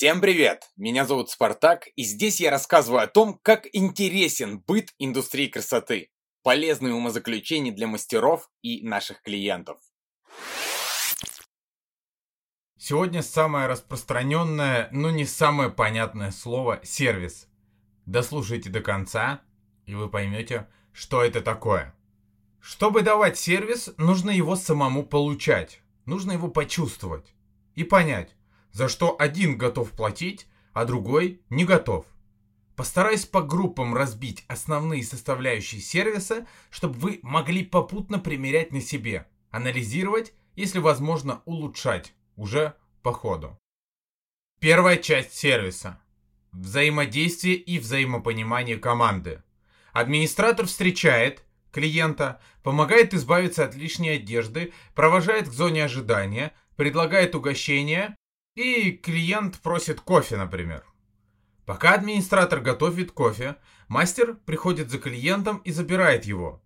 Всем привет! Меня зовут Спартак, и здесь я рассказываю о том, как интересен быт индустрии красоты, полезные умозаключения для мастеров и наших клиентов. Сегодня самое распространенное, но не самое понятное слово – сервис. Дослушайте до конца, и вы поймете, что это такое. Чтобы давать сервис, нужно его самому получать, нужно его почувствовать и понять, за что один готов платить, а другой не готов. Постараюсь по группам разбить основные составляющие сервиса, чтобы вы могли попутно примерять на себе, анализировать, если возможно улучшать уже по ходу. Первая часть сервиса. Взаимодействие и взаимопонимание команды. Администратор встречает клиента, помогает избавиться от лишней одежды, провожает к зоне ожидания, предлагает угощение и клиент просит кофе, например. Пока администратор готовит кофе, мастер приходит за клиентом и забирает его.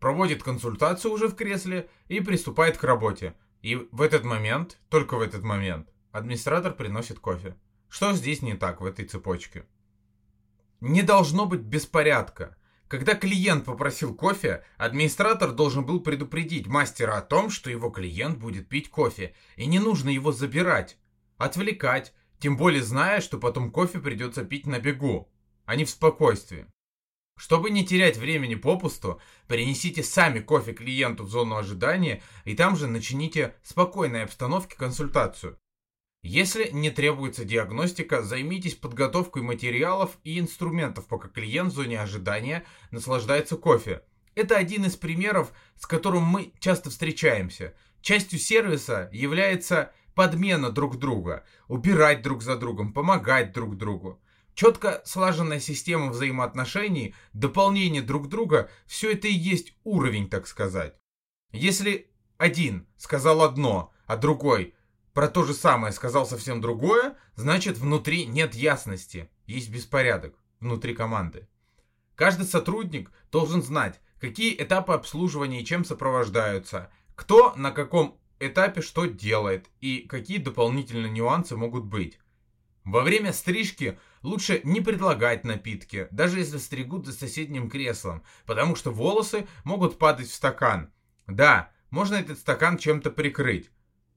Проводит консультацию уже в кресле и приступает к работе. И в этот момент, только в этот момент, администратор приносит кофе. Что здесь не так в этой цепочке? Не должно быть беспорядка. Когда клиент попросил кофе, администратор должен был предупредить мастера о том, что его клиент будет пить кофе, и не нужно его забирать отвлекать, тем более зная, что потом кофе придется пить на бегу, а не в спокойствии. Чтобы не терять времени попусту, принесите сами кофе клиенту в зону ожидания и там же начините в спокойной обстановке консультацию. Если не требуется диагностика, займитесь подготовкой материалов и инструментов, пока клиент в зоне ожидания наслаждается кофе. Это один из примеров, с которым мы часто встречаемся. Частью сервиса является подмена друг друга, убирать друг за другом, помогать друг другу. Четко слаженная система взаимоотношений, дополнение друг друга, все это и есть уровень, так сказать. Если один сказал одно, а другой про то же самое сказал совсем другое, значит внутри нет ясности, есть беспорядок внутри команды. Каждый сотрудник должен знать, какие этапы обслуживания и чем сопровождаются, кто на каком этапе что делает и какие дополнительные нюансы могут быть. Во время стрижки лучше не предлагать напитки, даже если стригут за соседним креслом, потому что волосы могут падать в стакан. Да, можно этот стакан чем-то прикрыть,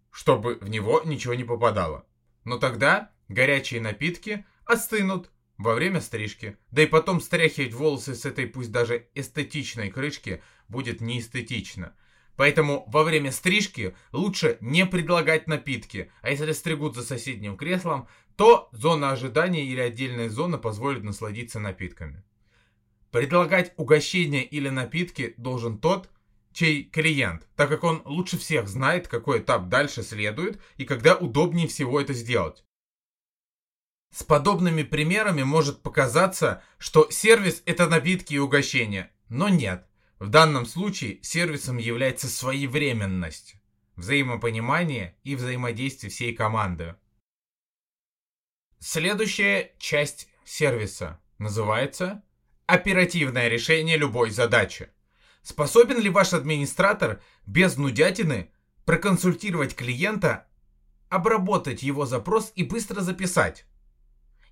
чтобы в него ничего не попадало. Но тогда горячие напитки остынут во время стрижки. Да и потом стряхивать волосы с этой пусть даже эстетичной крышки будет неэстетично. Поэтому во время стрижки лучше не предлагать напитки, а если стригут за соседним креслом, то зона ожидания или отдельная зона позволит насладиться напитками. Предлагать угощения или напитки должен тот, чей клиент, так как он лучше всех знает, какой этап дальше следует и когда удобнее всего это сделать. С подобными примерами может показаться, что сервис это напитки и угощения, но нет. В данном случае сервисом является своевременность, взаимопонимание и взаимодействие всей команды. Следующая часть сервиса называется оперативное решение любой задачи. Способен ли ваш администратор без нудятины проконсультировать клиента, обработать его запрос и быстро записать?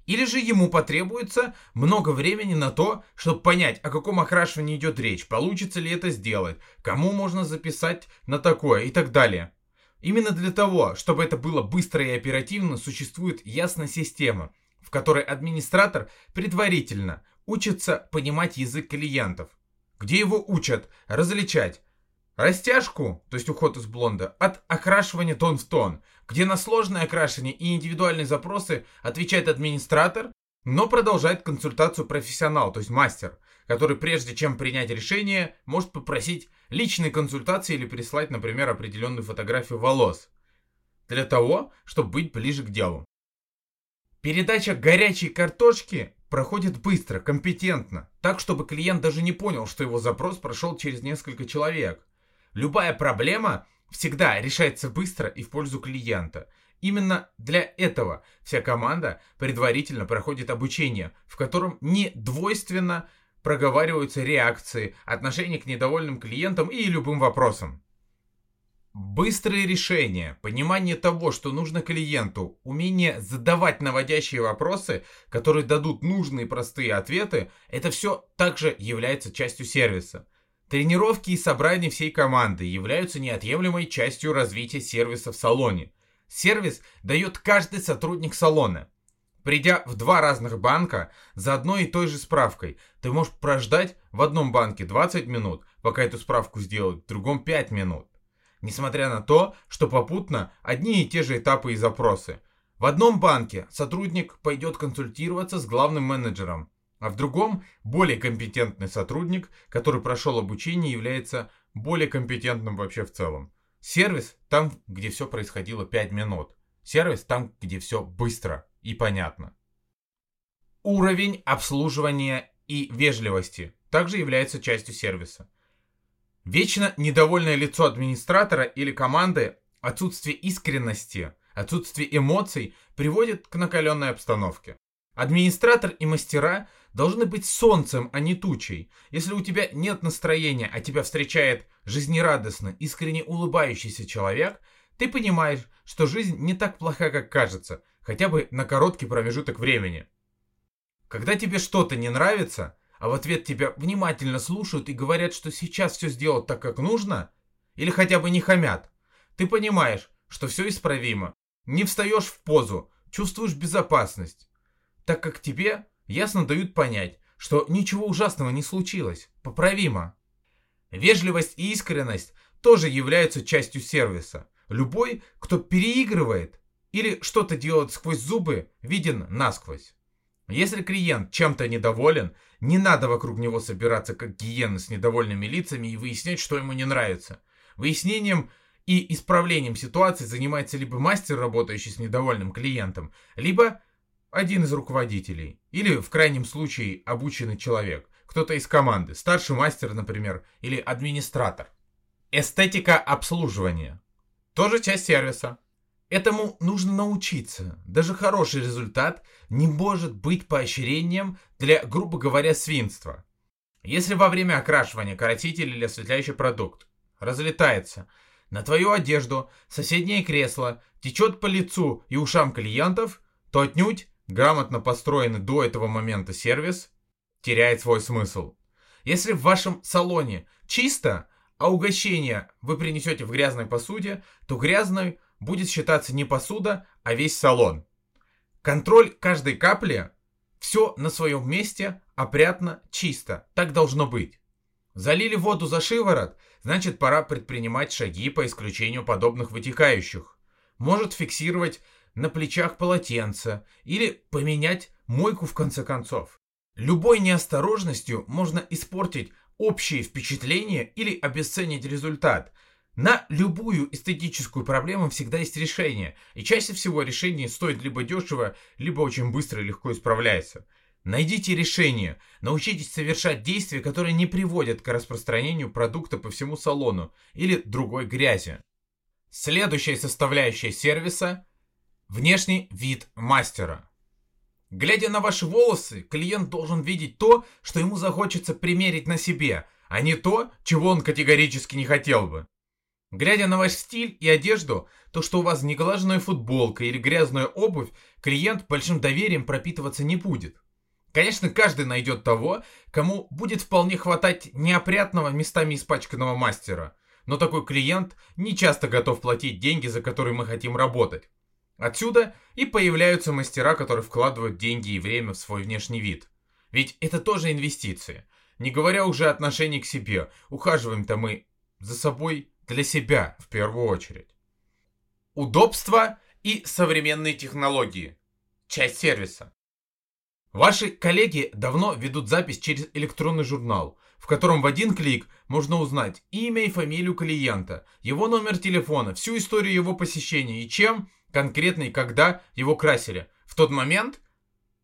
Или же ему потребуется много времени на то, чтобы понять, о каком окрашивании идет речь, получится ли это сделать, кому можно записать на такое и так далее. Именно для того, чтобы это было быстро и оперативно, существует ясная система, в которой администратор предварительно учится понимать язык клиентов. Где его учат различать растяжку, то есть уход из блонда, от окрашивания тон в тон, где на сложные окрашивания и индивидуальные запросы отвечает администратор, но продолжает консультацию профессионал, то есть мастер, который прежде чем принять решение, может попросить личной консультации или прислать, например, определенную фотографию волос, для того, чтобы быть ближе к делу. Передача горячей картошки проходит быстро, компетентно, так, чтобы клиент даже не понял, что его запрос прошел через несколько человек. Любая проблема всегда решается быстро и в пользу клиента. Именно для этого вся команда предварительно проходит обучение, в котором не двойственно проговариваются реакции, отношение к недовольным клиентам и любым вопросам. Быстрые решения, понимание того, что нужно клиенту, умение задавать наводящие вопросы, которые дадут нужные простые ответы, это все также является частью сервиса. Тренировки и собрания всей команды являются неотъемлемой частью развития сервиса в салоне. Сервис дает каждый сотрудник салона. Придя в два разных банка за одной и той же справкой, ты можешь прождать в одном банке 20 минут, пока эту справку сделают, в другом 5 минут несмотря на то, что попутно одни и те же этапы и запросы. В одном банке сотрудник пойдет консультироваться с главным менеджером, а в другом более компетентный сотрудник, который прошел обучение, является более компетентным вообще в целом. Сервис там, где все происходило 5 минут. Сервис там, где все быстро и понятно. Уровень обслуживания и вежливости также является частью сервиса. Вечно недовольное лицо администратора или команды, отсутствие искренности, отсутствие эмоций приводит к накаленной обстановке. Администратор и мастера должны быть солнцем, а не тучей. Если у тебя нет настроения, а тебя встречает жизнерадостно, искренне улыбающийся человек, ты понимаешь, что жизнь не так плоха, как кажется, хотя бы на короткий промежуток времени. Когда тебе что-то не нравится, а в ответ тебя внимательно слушают и говорят, что сейчас все сделать так, как нужно, или хотя бы не хамят, ты понимаешь, что все исправимо. Не встаешь в позу, чувствуешь безопасность, так как тебе ясно дают понять, что ничего ужасного не случилось, поправимо. Вежливость и искренность тоже являются частью сервиса. Любой, кто переигрывает или что-то делает сквозь зубы, виден насквозь. Если клиент чем-то недоволен, не надо вокруг него собираться как гиены с недовольными лицами и выяснять, что ему не нравится. Выяснением и исправлением ситуации занимается либо мастер, работающий с недовольным клиентом, либо один из руководителей. Или, в крайнем случае, обученный человек. Кто-то из команды. Старший мастер, например, или администратор. Эстетика обслуживания. Тоже часть сервиса. Этому нужно научиться. Даже хороший результат не может быть поощрением для, грубо говоря, свинства. Если во время окрашивания краситель или осветляющий продукт разлетается на твою одежду, соседнее кресло, течет по лицу и ушам клиентов, то отнюдь грамотно построенный до этого момента сервис теряет свой смысл. Если в вашем салоне чисто, а угощение вы принесете в грязной посуде, то грязной будет считаться не посуда, а весь салон. Контроль каждой капли, все на своем месте, опрятно, чисто. Так должно быть. Залили воду за шиворот, значит пора предпринимать шаги по исключению подобных вытекающих. Может фиксировать на плечах полотенце или поменять мойку в конце концов. Любой неосторожностью можно испортить общее впечатление или обесценить результат – на любую эстетическую проблему всегда есть решение, и чаще всего решение стоит либо дешево, либо очень быстро и легко исправляется. Найдите решение, научитесь совершать действия, которые не приводят к распространению продукта по всему салону или другой грязи. Следующая составляющая сервиса – внешний вид мастера. Глядя на ваши волосы, клиент должен видеть то, что ему захочется примерить на себе, а не то, чего он категорически не хотел бы. Глядя на ваш стиль и одежду, то, что у вас неглаженная футболка или грязная обувь, клиент большим доверием пропитываться не будет. Конечно, каждый найдет того, кому будет вполне хватать неопрятного местами испачканного мастера. Но такой клиент не часто готов платить деньги, за которые мы хотим работать. Отсюда и появляются мастера, которые вкладывают деньги и время в свой внешний вид. Ведь это тоже инвестиции. Не говоря уже о отношении к себе. Ухаживаем-то мы за собой для себя в первую очередь. Удобство и современные технологии. Часть сервиса. Ваши коллеги давно ведут запись через электронный журнал, в котором в один клик можно узнать имя и фамилию клиента, его номер телефона, всю историю его посещения и чем конкретно и когда его красили. В тот момент,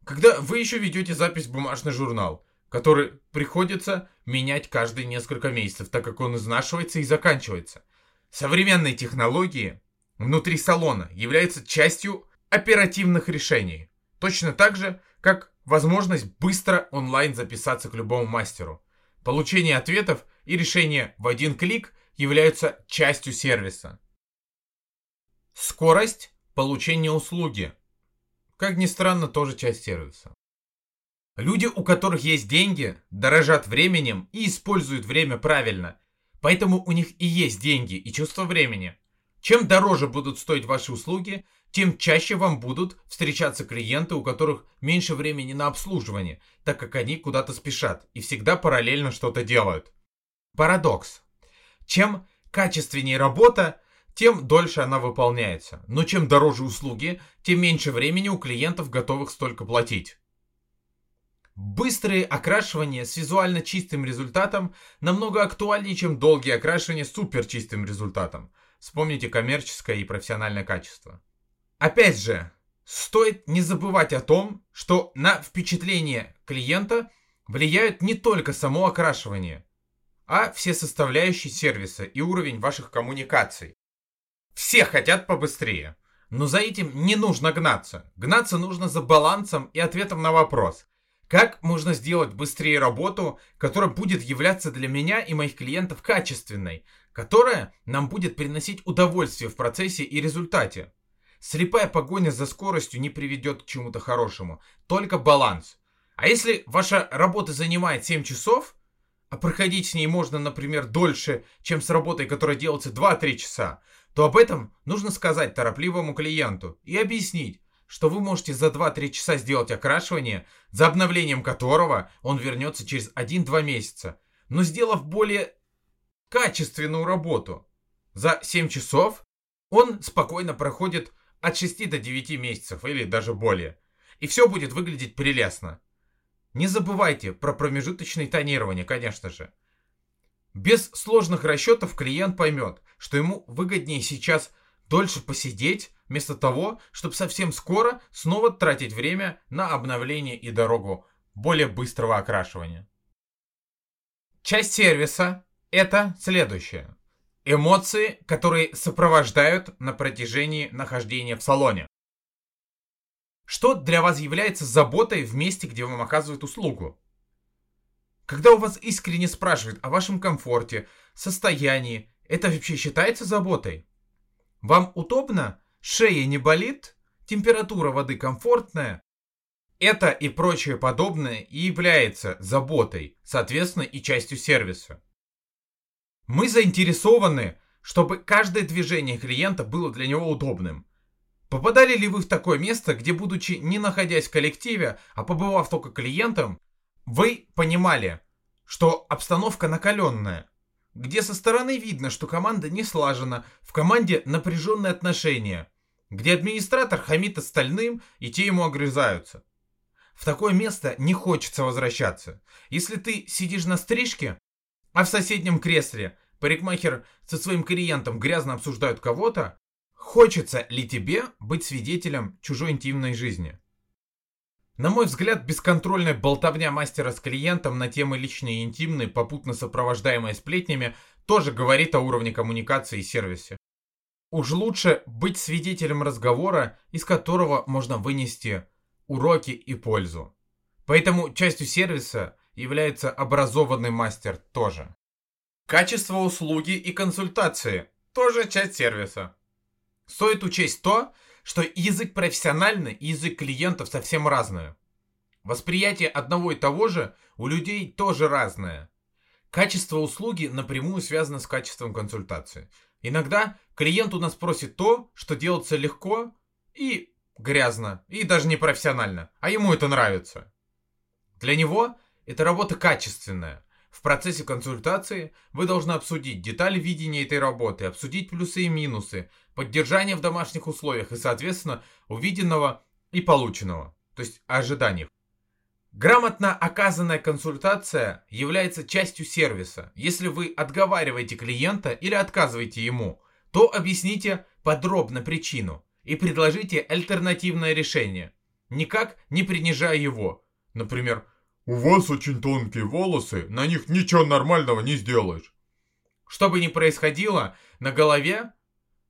когда вы еще ведете запись в бумажный журнал который приходится менять каждые несколько месяцев, так как он изнашивается и заканчивается. Современные технологии внутри салона являются частью оперативных решений. Точно так же, как возможность быстро онлайн записаться к любому мастеру. Получение ответов и решение в один клик являются частью сервиса. Скорость получения услуги. Как ни странно, тоже часть сервиса. Люди, у которых есть деньги, дорожат временем и используют время правильно. Поэтому у них и есть деньги и чувство времени. Чем дороже будут стоить ваши услуги, тем чаще вам будут встречаться клиенты, у которых меньше времени на обслуживание, так как они куда-то спешат и всегда параллельно что-то делают. Парадокс. Чем качественнее работа, тем дольше она выполняется. Но чем дороже услуги, тем меньше времени у клиентов готовых столько платить. Быстрые окрашивания с визуально чистым результатом намного актуальнее, чем долгие окрашивания с суперчистым результатом. Вспомните коммерческое и профессиональное качество. Опять же, стоит не забывать о том, что на впечатление клиента влияют не только само окрашивание, а все составляющие сервиса и уровень ваших коммуникаций. Все хотят побыстрее, но за этим не нужно гнаться. Гнаться нужно за балансом и ответом на вопрос. Как можно сделать быстрее работу, которая будет являться для меня и моих клиентов качественной, которая нам будет приносить удовольствие в процессе и результате? Слепая погоня за скоростью не приведет к чему-то хорошему, только баланс. А если ваша работа занимает 7 часов, а проходить с ней можно, например, дольше, чем с работой, которая делается 2-3 часа, то об этом нужно сказать торопливому клиенту и объяснить, что вы можете за 2-3 часа сделать окрашивание, за обновлением которого он вернется через 1-2 месяца, но сделав более качественную работу. За 7 часов он спокойно проходит от 6 до 9 месяцев или даже более. И все будет выглядеть прелестно. Не забывайте про промежуточное тонирование, конечно же. Без сложных расчетов клиент поймет, что ему выгоднее сейчас дольше посидеть, вместо того, чтобы совсем скоро снова тратить время на обновление и дорогу более быстрого окрашивания. Часть сервиса – это следующее. Эмоции, которые сопровождают на протяжении нахождения в салоне. Что для вас является заботой в месте, где вам оказывают услугу? Когда у вас искренне спрашивают о вашем комфорте, состоянии, это вообще считается заботой? Вам удобно? Шея не болит? Температура воды комфортная? Это и прочее подобное и является заботой, соответственно и частью сервиса. Мы заинтересованы, чтобы каждое движение клиента было для него удобным. Попадали ли вы в такое место, где, будучи не находясь в коллективе, а побывав только клиентом, вы понимали, что обстановка накаленная, где со стороны видно, что команда не слажена, в команде напряженные отношения, где администратор хамит остальным, и те ему огрызаются. В такое место не хочется возвращаться. Если ты сидишь на стрижке, а в соседнем кресле парикмахер со своим клиентом грязно обсуждают кого-то, хочется ли тебе быть свидетелем чужой интимной жизни? На мой взгляд, бесконтрольная болтовня мастера с клиентом на темы личные и интимные, попутно сопровождаемая сплетнями, тоже говорит о уровне коммуникации и сервисе. Уж лучше быть свидетелем разговора, из которого можно вынести уроки и пользу. Поэтому частью сервиса является образованный мастер тоже. Качество услуги и консультации – тоже часть сервиса. Стоит учесть то, что язык профессиональный и язык клиентов совсем разные. Восприятие одного и того же у людей тоже разное. Качество услуги напрямую связано с качеством консультации. Иногда клиент у нас просит то, что делается легко и грязно, и даже непрофессионально, а ему это нравится. Для него эта работа качественная. В процессе консультации вы должны обсудить детали видения этой работы, обсудить плюсы и минусы, поддержание в домашних условиях и, соответственно, увиденного и полученного, то есть ожиданий. Грамотно оказанная консультация является частью сервиса. Если вы отговариваете клиента или отказываете ему, то объясните подробно причину и предложите альтернативное решение, никак не принижая его. Например, у вас очень тонкие волосы, на них ничего нормального не сделаешь. Что бы ни происходило, на голове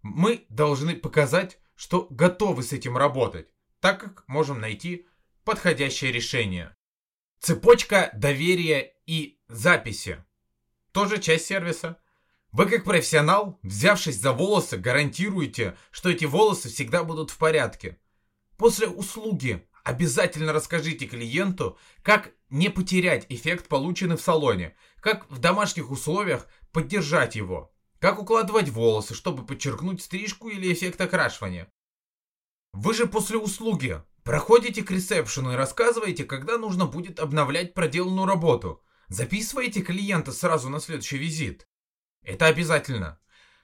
мы должны показать, что готовы с этим работать, так как можем найти подходящее решение. Цепочка доверия и записи. Тоже часть сервиса. Вы как профессионал, взявшись за волосы, гарантируете, что эти волосы всегда будут в порядке. После услуги обязательно расскажите клиенту, как не потерять эффект, полученный в салоне, как в домашних условиях поддержать его, как укладывать волосы, чтобы подчеркнуть стрижку или эффект окрашивания. Вы же после услуги проходите к ресепшену и рассказываете, когда нужно будет обновлять проделанную работу. Записываете клиента сразу на следующий визит. Это обязательно.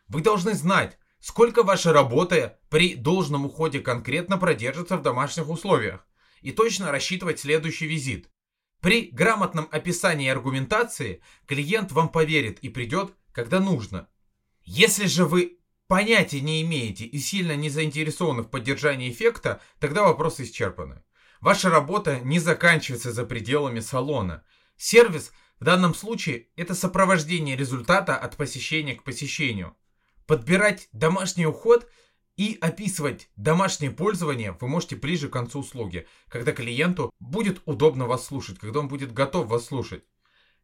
Вы должны знать, сколько ваша работа при должном уходе конкретно продержится в домашних условиях и точно рассчитывать следующий визит. При грамотном описании и аргументации клиент вам поверит и придет, когда нужно. Если же вы понятия не имеете и сильно не заинтересованы в поддержании эффекта, тогда вопросы исчерпаны. Ваша работа не заканчивается за пределами салона. Сервис в данном случае это сопровождение результата от посещения к посещению. Подбирать домашний уход и описывать домашнее пользование вы можете ближе к концу услуги, когда клиенту будет удобно вас слушать, когда он будет готов вас слушать.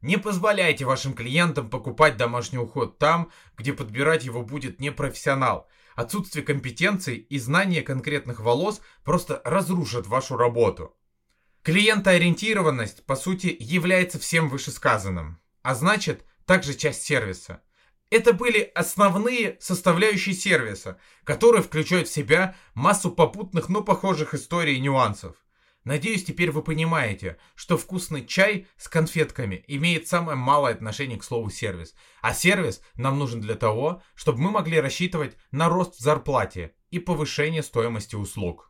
Не позволяйте вашим клиентам покупать домашний уход там, где подбирать его будет непрофессионал. Отсутствие компетенций и знания конкретных волос просто разрушат вашу работу. Клиентоориентированность, по сути, является всем вышесказанным, а значит, также часть сервиса. Это были основные составляющие сервиса, которые включают в себя массу попутных, но похожих историй и нюансов. Надеюсь, теперь вы понимаете, что вкусный чай с конфетками имеет самое малое отношение к слову сервис. А сервис нам нужен для того, чтобы мы могли рассчитывать на рост в зарплате и повышение стоимости услуг.